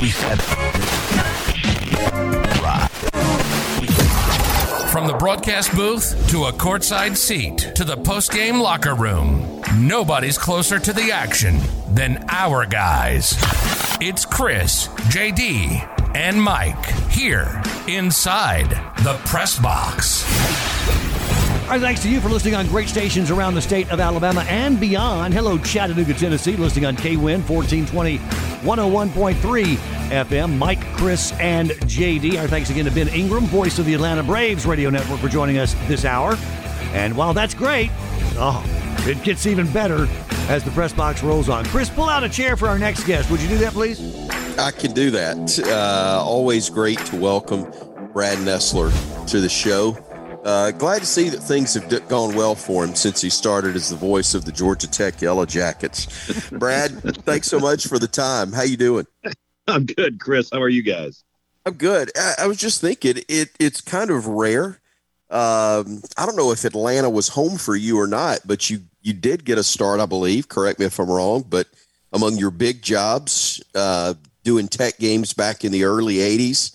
We said. From the broadcast booth to a courtside seat to the postgame locker room, nobody's closer to the action than our guys. It's Chris, JD, and Mike here inside the press box. Our thanks to you for listening on great stations around the state of Alabama and beyond. Hello, Chattanooga, Tennessee, listening on KWIN 1420 101.3 FM. Mike, Chris, and JD. Our thanks again to Ben Ingram, voice of the Atlanta Braves radio network, for joining us this hour. And while that's great, oh, it gets even better as the press box rolls on. Chris, pull out a chair for our next guest. Would you do that, please? I can do that. Uh, always great to welcome Brad Nessler to the show. Uh, glad to see that things have d- gone well for him since he started as the voice of the Georgia Tech Yellow Jackets. Brad, thanks so much for the time. How you doing? I'm good, Chris. How are you guys? I'm good. I, I was just thinking it. It's kind of rare. Um, I don't know if Atlanta was home for you or not, but you you did get a start, I believe. Correct me if I'm wrong, but among your big jobs, uh, doing Tech games back in the early '80s,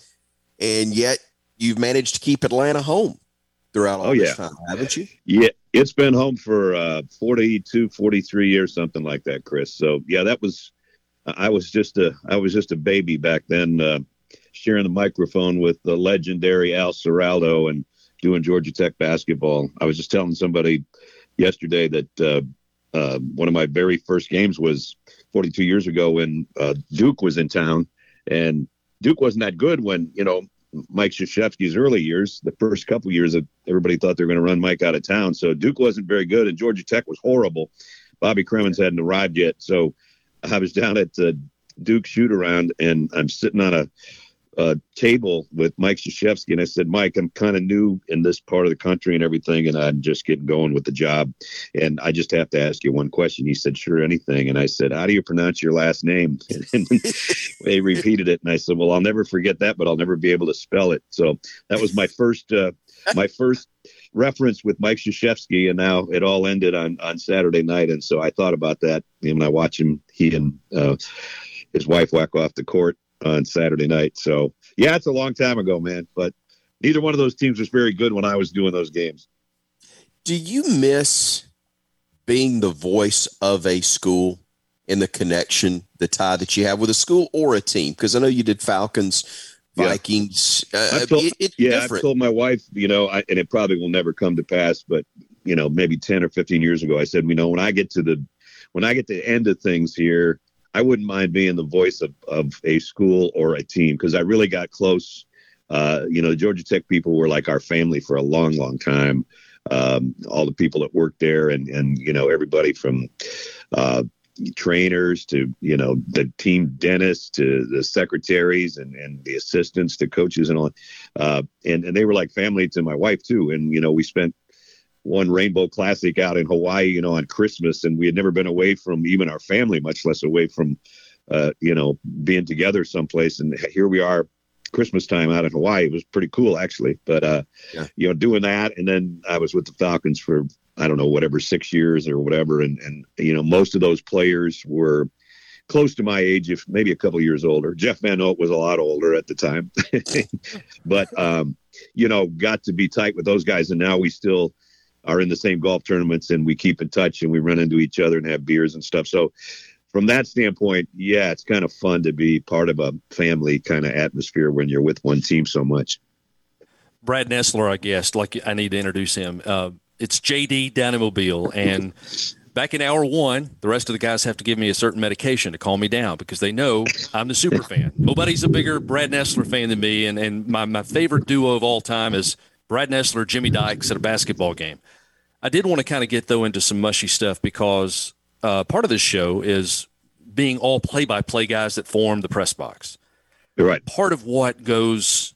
and yet you've managed to keep Atlanta home throughout all Oh, this yeah. time, haven't you? Yeah, it's been home for uh, 42, 43 years, something like that, Chris. So yeah, that was. I was just a I was just a baby back then, uh, sharing the microphone with the legendary Al Ciraldo and doing Georgia Tech basketball. I was just telling somebody yesterday that uh, uh, one of my very first games was 42 years ago when uh, Duke was in town, and Duke wasn't that good when you know Mike Krzyzewski's early years. The first couple years, everybody thought they were going to run Mike out of town, so Duke wasn't very good, and Georgia Tech was horrible. Bobby Cremins hadn't arrived yet, so I was down at the Duke shoot around, and I'm sitting on a uh, table with Mike Krzyzewski, and I said, Mike, I'm kind of new in this part of the country and everything, and I'm just getting going with the job. And I just have to ask you one question. He said, Sure, anything. And I said, How do you pronounce your last name? And they repeated it, and I said, Well, I'll never forget that, but I'll never be able to spell it. So that was my first, uh, my first reference with Mike Krzyzewski, and now it all ended on on Saturday night. And so I thought about that when I watch him, he and uh, his wife whack off the court on Saturday night. So yeah, it's a long time ago, man. But neither one of those teams was very good when I was doing those games. Do you miss being the voice of a school and the connection, the tie that you have with a school or a team? Because I know you did Falcons, Yeah. Vikings. Uh, I've told- it- Yeah, different. I've told my wife, you know, I, and it probably will never come to pass, but you know, maybe ten or fifteen years ago, I said, you know, when I get to the when I get to the end of things here, I wouldn't mind being the voice of, of a school or a team because I really got close. Uh, you know, the Georgia Tech people were like our family for a long, long time. Um, all the people that worked there, and and you know, everybody from uh, trainers to you know the team dentists to the secretaries and and the assistants to coaches and all, uh, and and they were like family to my wife too. And you know, we spent one Rainbow Classic out in Hawaii, you know, on Christmas, and we had never been away from even our family, much less away from, uh, you know, being together someplace. And here we are, Christmas time out in Hawaii. It was pretty cool, actually. But uh, Yeah. you know, doing that, and then I was with the Falcons for I don't know whatever six years or whatever, and and you know, most of those players were close to my age, if maybe a couple years older. Jeff Van Note was a lot older at the time, but um, you know, got to be tight with those guys, and now we still are in the same golf tournaments and we keep in touch and we run into each other and have beers and stuff. So from that standpoint, yeah, it's kind of fun to be part of a family kind of atmosphere when you're with one team so much. Brad Nessler, I guess. Like I need to introduce him. Uh, it's JD down in Mobile, and back in hour one, the rest of the guys have to give me a certain medication to calm me down because they know I'm the super fan. Nobody's a bigger Brad Nessler fan than me, and and my my favorite duo of all time is Brad Nessler, Jimmy Dykes at a basketball game. I did want to kind of get though into some mushy stuff because uh, part of this show is being all play-by-play guys that form the press box You're right. part of what goes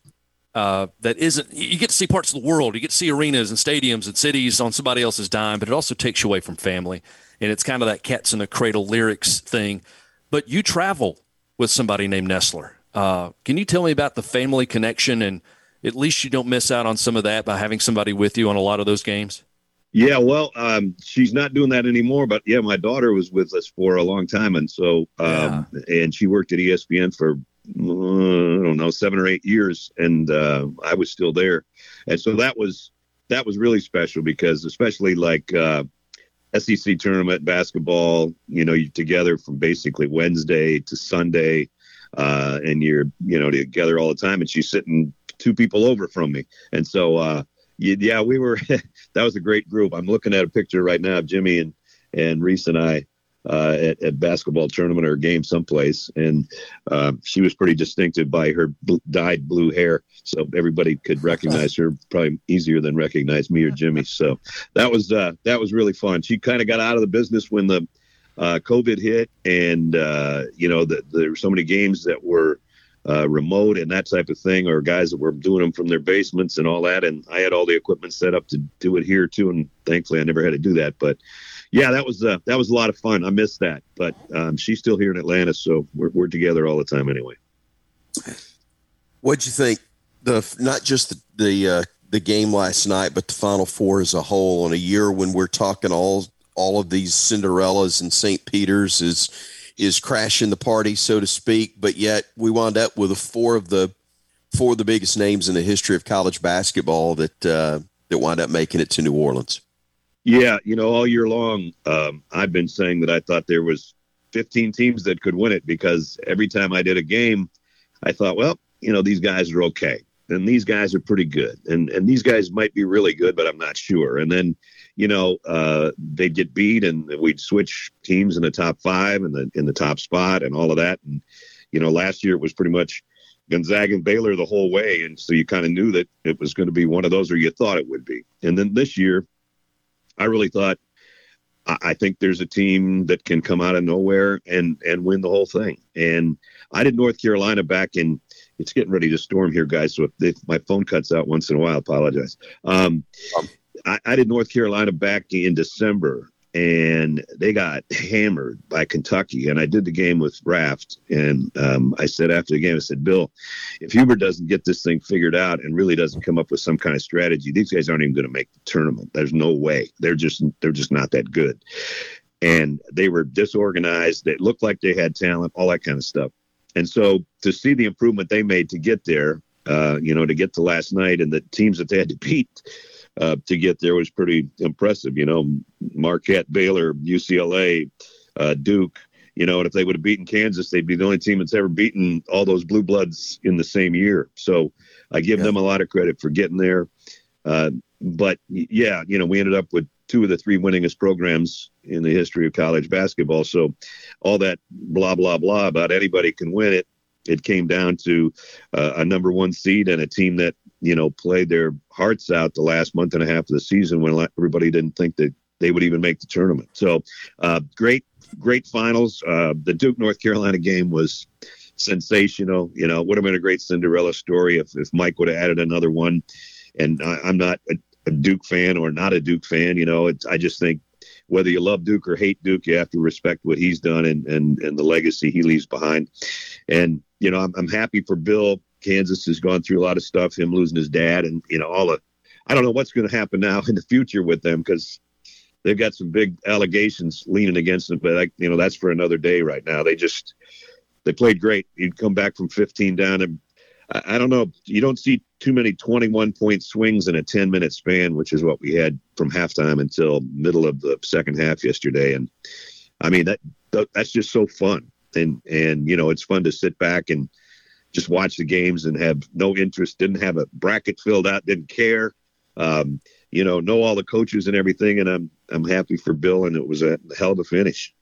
uh, that isn't you get to see parts of the world you get to see arenas and stadiums and cities on somebody else's dime but it also takes you away from family and it's kind of that cats in the cradle lyrics thing but you travel with somebody named Nessler uh, can you tell me about the family connection and at least you don't miss out on some of that by having somebody with you on a lot of those games Yeah, well, um, she's not doing that anymore. But yeah, my daughter was with us for a long time, and so um, and she worked at ESPN for uh, I don't know seven or eight years, and uh, I was still there, and so that was that was really special because especially like uh, SEC tournament basketball, you know, you're together from basically Wednesday to Sunday, uh, and you're you know together all the time, and she's sitting two people over from me, and so uh, yeah, we were that was a great group. I'm looking at a picture right now of Jimmy and and Reese and I uh, at, at basketball tournament or game someplace, and uh, she was pretty distinctive by her bl- dyed blue hair, so everybody could recognize her probably easier than recognize me or Jimmy. So that was uh, that was really fun. She kind of got out of the business when the uh, COVID hit, and uh, you know the, there were so many games that were. Uh, remote and that type of thing, or guys that were doing them from their basements and all that. And I had all the equipment set up to do it here too, and thankfully I never had to do that. But yeah, that was uh, that was a lot of fun. I missed that, but um, she's still here in Atlanta, so we're we're together all the time anyway. What'd you think? The not just the the, uh, the game last night, but the Final Four as a whole. In a year when we're talking all all of these Cinderellas and St. Peter's is is crashing the party, so to speak. But yet we wound up with four of the four of the biggest names in the history of college basketball that uh, that wound up making it to New Orleans. Yeah, you know, all year long, um, I've been saying that I thought there was 15 teams that could win it because every time I did a game, I thought, well, you know, these guys are okay, and these guys are pretty good, and and these guys might be really good, but I'm not sure. And then, you know, uh, they'd get beat, and we'd switch teams in the top five and the in the top spot, and all of that. And you know, last year it was pretty much Gonzaga and Baylor the whole way, and so you kind of knew that it was going to be one of those, or you thought it would be. And then this year I really thought I think there's a team that can come out of nowhere and and win the whole thing. And I did North Carolina back in. It's getting ready to storm here, guys. So if, if my phone cuts out once in a while, I apologize. Um, I, I, did North Carolina back in December, and they got hammered by Kentucky. And I did the game with Raft, and um, I said after the game, I said, Bill, if Hubert doesn't get this thing figured out and really doesn't come up with some kind of strategy, these guys aren't even going to make the tournament. There's no way. They're just they're just not that good. And they were disorganized. They looked like they had talent, all that kind of stuff. And so to see the improvement they made to get there, uh, you know, to get to last night and the teams that they had to beat uh, to get there was pretty impressive. You know, Marquette, Baylor, UCLA, uh, Duke. You know, and if they would have beaten Kansas, they'd be the only team that's ever beaten all those blue bloods in the same year. So I give yeah. them a lot of credit for getting there. Uh, but yeah, you know, we ended up with two of the three winningest programs in the history of college basketball. So all that blah blah blah about anybody can win it. It came down to uh, a number one seed and a team that you know, played their hearts out the last month and a half of the season when everybody didn't think that they would even make the tournament. So, uh, great, great finals. Uh, the Duke North Carolina game was sensational. You know, would have been a great Cinderella story if, if Mike would have added another one. And I, am not a, Duke fan or not a Duke fan. You know, I just think whether you love Duke or hate Duke, you have to respect what he's done and, and, and the legacy he leaves behind. And, you know, I'm, I'm happy for Bill Kansas has gone through a lot of stuff, him losing his dad, and you know all the. I don't know what's going to happen now in the future with them because they've got some big allegations leaning against them. But like you know, that's for another day. Right now, they just they played great. You'd come back from 15 down, and I, I don't know. You don't see too many 21 point swings in a 10 minute span, which is what we had from halftime until middle of the second half yesterday. And I mean that that's just so fun. And and you know, it's fun to sit back and just watch the games and have no interest, didn't have a bracket filled out, didn't care. Um, you know, know all the coaches and everything, and I'm I'm happy for Bill, and it was a hell of a finish.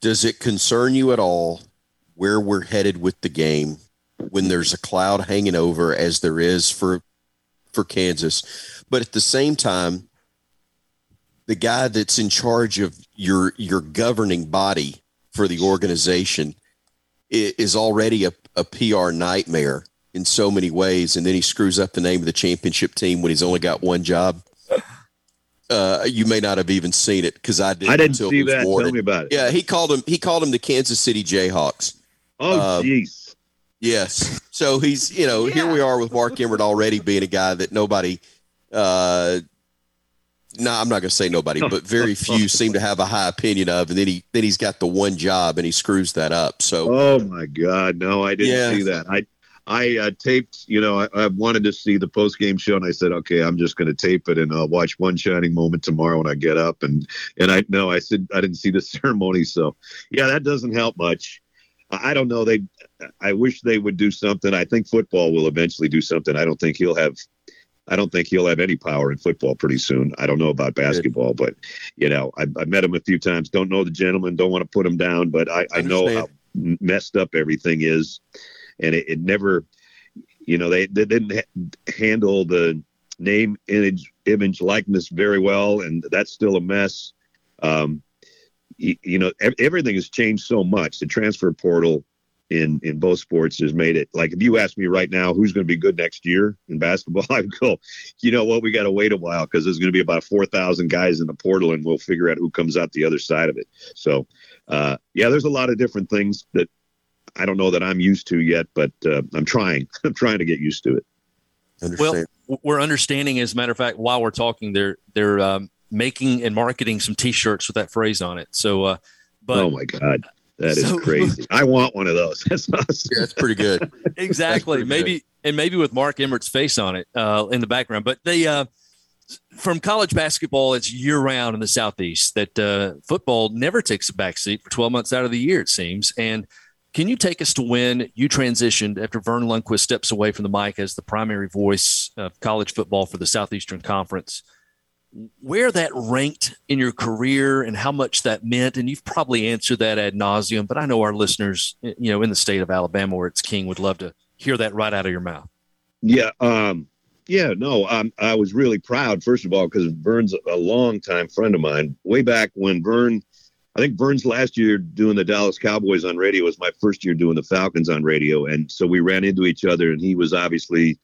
Does it concern you at all where we're headed with the game when there's a cloud hanging over, as there is for for Kansas, but at the same time, the guy that's in charge of your your governing body for the organization is already a, a PR nightmare in so many ways, and then he screws up the name of the championship team when he's only got one job. Uh, you may not have even seen it because I didn't. I didn't see that. Tell me about it. Yeah, he called him. He called him the Kansas City Jayhawks. Oh, um, jeez. Um, yes. So he's, you know, yeah. here we are with Mark Emmert already being a guy that nobody, uh, no, I'm not going to say nobody, but very few seem to have a high opinion of. And then he then he's got the one job and he screws that up. So, oh my God, no, I didn't yeah. see that. I I uh, taped, you know, I, I, wanted to see the post game show, and I said, okay, I'm just going to tape it and I'll watch one shining moment tomorrow when I get up. And and I no, I said I didn't see the ceremony, so yeah, that doesn't help much. I don't know. They, I wish they would do something. I think football will eventually do something. I don't think he'll have. I don't think he'll have any power in football pretty soon. I don't know about basketball, but you know, I, I met him a few times. Don't know the gentleman. Don't want to put him down, but I, I know how messed up everything is and it, it never, you know, they, they didn't ha- handle the name, image, image, likeness very well, and that's still a mess. Um, you, you know, everything has changed so much. The transfer portal in in both sports has made it like if you ask me right now who's going to be good next year in basketball, I'd go, you know what, we got to wait a while because there's going to be about four thousand guys in the portal, and we'll figure out who comes out the other side of it. So, uh, yeah, there's a lot of different things that I don't know that I'm used to yet, but uh, I'm trying. I'm trying to get used to it. Understand. Well, we're understanding, as a matter of fact, while we're talking, they're they're um, making and marketing some T-shirts with that phrase on it. So, uh, but oh my god, that so, is crazy! I want one of those. That's awesome. Yeah, that's pretty good. exactly. Pretty maybe good. and maybe with Mark Emmert's face on it uh, in the background. But they uh, from college basketball, it's year round in the southeast. That uh, football never takes a backseat for 12 months out of the year, it seems, and can you take us to when you transitioned after Verne Lundquist steps away from the mic as the primary voice of college football for the Southeastern Conference? Where that ranked in your career and how much that meant, and you've probably answered that ad nauseum, but I know our listeners, you know, in the state of Alabama where it's king, would love to hear that right out of your mouth. Yeah, um, yeah, no, um, I was really proud, first of all, because Verne's a long time friend of mine. Way back when Verne I think Verne's last year doing the Dallas Cowboys on radio was my first year doing the Falcons on radio, and so we ran into each other, and he was obviously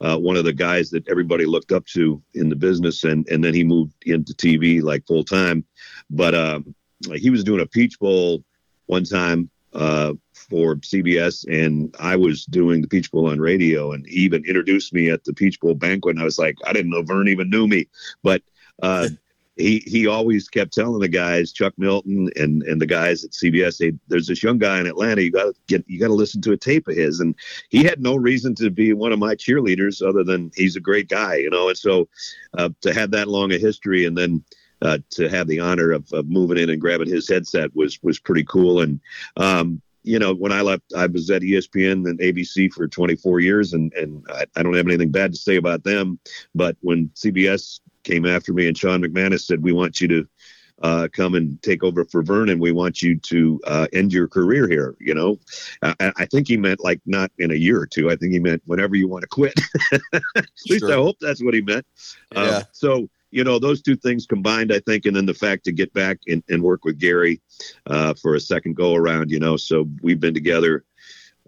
uh, one of the guys that everybody looked up to in the business, and and then he moved into TV like full time, but um, he was doing a Peach Bowl one time uh, for CBS, and I was doing the Peach Bowl on radio, and he even introduced me at the Peach Bowl banquet, and I was like, I didn't know Verne even knew me, but. He he always kept telling the guys, Chuck Milton and and the guys at CBS, there's this young guy in Atlanta. You got to get you got to listen to a tape of his. And he had no reason to be one of my cheerleaders other than he's a great guy, you know. And so uh, to have that long a history and then. Uh, to have the honor of, of moving in and grabbing his headset was was pretty cool, and um, you know, when I left, I was at ESPN and ABC for 24 years, and and I, I, don't have anything bad to say about them. But when CBS came after me, and Sean McManus said, "We want you to uh, come and take over for Vernon. We want you to uh, end your career here." You know, I, I, think he meant like not in a year or two. I think he meant whenever you want to quit. At least sure. I hope that's what he meant. Um, yeah. so you know those two things combined i think and then the fact to get back and, and work with gary uh, for a second go around you know so we've been together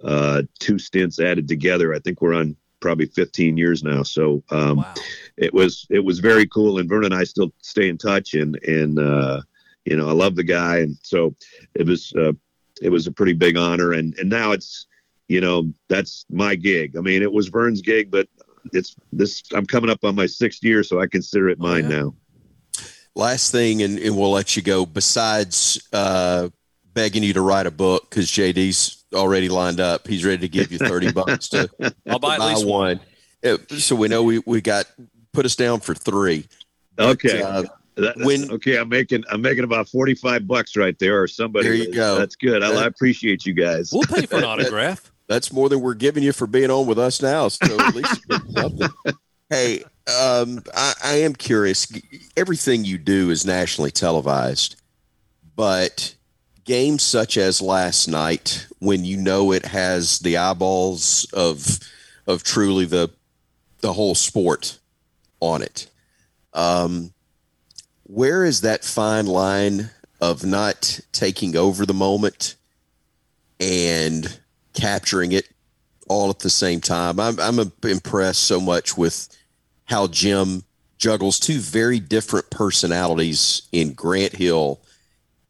uh, two stints added together i think we're on probably 15 years now. So um, wow. it was it was very cool. And Verne and I still stay in touch, and and uh, you know I love the guy, and so it was uh, it was a pretty big honor. And and now it's you know that's my gig. I mean, it was Verne's gig, but it's this. I'm coming up on my sixth year, so I consider it oh, mine yeah. now. Last thing, and, and we'll let you go. Besides uh, begging you to write a book, because JD's already lined up. He's ready to give you 30 bucks to, I'll buy, buy one. one. So we know we, we got put us down for three. Okay. But, uh, that, when okay, I'm making I'm making about forty five bucks right there, or somebody. There you go. That's good. I, I appreciate you guys. We'll pay for an autograph. That's more than we're giving you for being on with us now. So at least something. Hey, um, I, I am curious. Everything you do is nationally televised, but games such as last night when you know it has the eyeballs of of truly the the whole sport on it. Um, where is that fine line of not taking over the moment and capturing it all at the same time? I'm, I'm impressed so much with how jim juggles two very different personalities in grant hill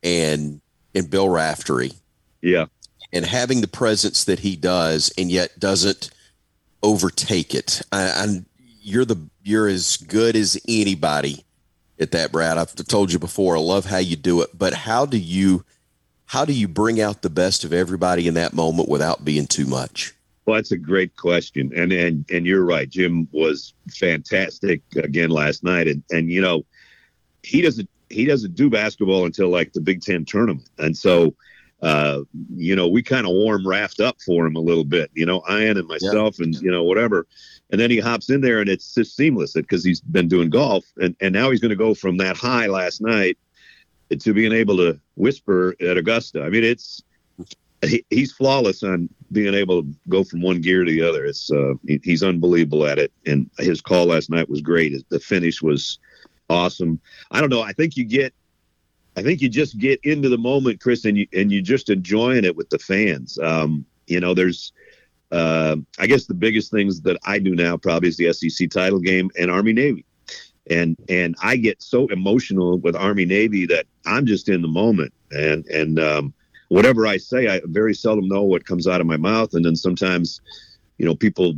and in Bill Raftery. Yeah. And having the presence that he does and yet doesn't overtake it. I, I'm, you're the you're as good as anybody at that, Brad. I've told you before, I love how you do it, but how do you how do you bring out the best of everybody in that moment without being too much? Well, that's a great question, and and and you're right. Jim was fantastic again last night, and and you know, he doesn't he doesn't do basketball until like the Big Ten tournament, and so. Uh, you know, we kind of warm raft up for him a little bit, you know, Ian and myself and, you know, whatever. And then he hops in there and it's just seamless because he's been doing golf. And, and now he's going to go from that high last night to being able to whisper at Augusta. I mean, it's, he, he's flawless on being able to go from one gear to the other. It's uh, he, he's unbelievable at it, and his call last night was great. The finish was awesome. I don't know. I think you get, I think you just get into the moment, Chris, and you and you just enjoying it with the fans. Um, you know, there's, uh, I guess the biggest things that I do now probably is the SEC title game and Army Navy. And and I get so emotional with Army Navy that I'm just in the moment, and and um, whatever I say, I very seldom know what comes out of my mouth. And then sometimes, you know, people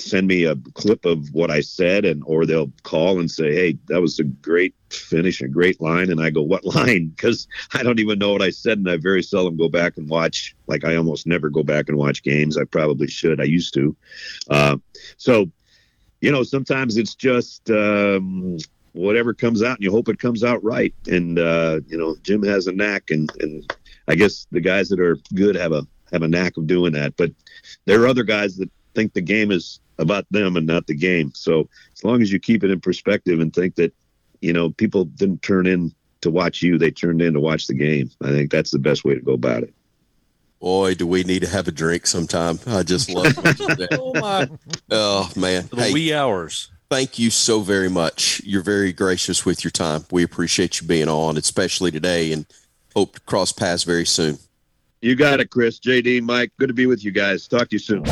send me a clip of what I said and or they'll call and say, Hey, that was a great finish, a great line. And I go, What line? Because I don't even know what I said and I very seldom go back and watch like I almost never go back and watch games. I probably should. I used to. Uh, so, you know, sometimes it's just um, whatever comes out and you hope it comes out right. And uh, you know, Jim has a knack and and I guess the guys that are good have a have a knack of doing that. But there are other guys that think the game is about them and not the game. So as long as you keep it in perspective and think that, you know, people didn't turn in to watch you, they turned in to watch the game. I think that's the best way to go about it. Boy, do we need to have a drink sometime. I just love oh, my. oh man. The hey, wee hours. Thank you so very much. You're very gracious with your time. We appreciate you being on, especially today, and hope to cross paths very soon. You got it, Chris. JD, Mike, good to be with you guys. Talk to you soon.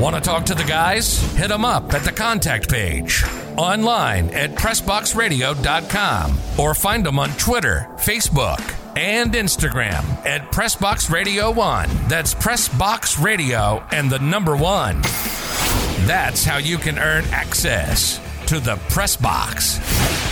Want to talk to the guys? Hit them up at the contact page, online at PressBoxRadio.com, or find them on Twitter, Facebook, and Instagram at PressBox Radio 1. That's PressBox Radio and the number one. That's how you can earn access to the Press Box.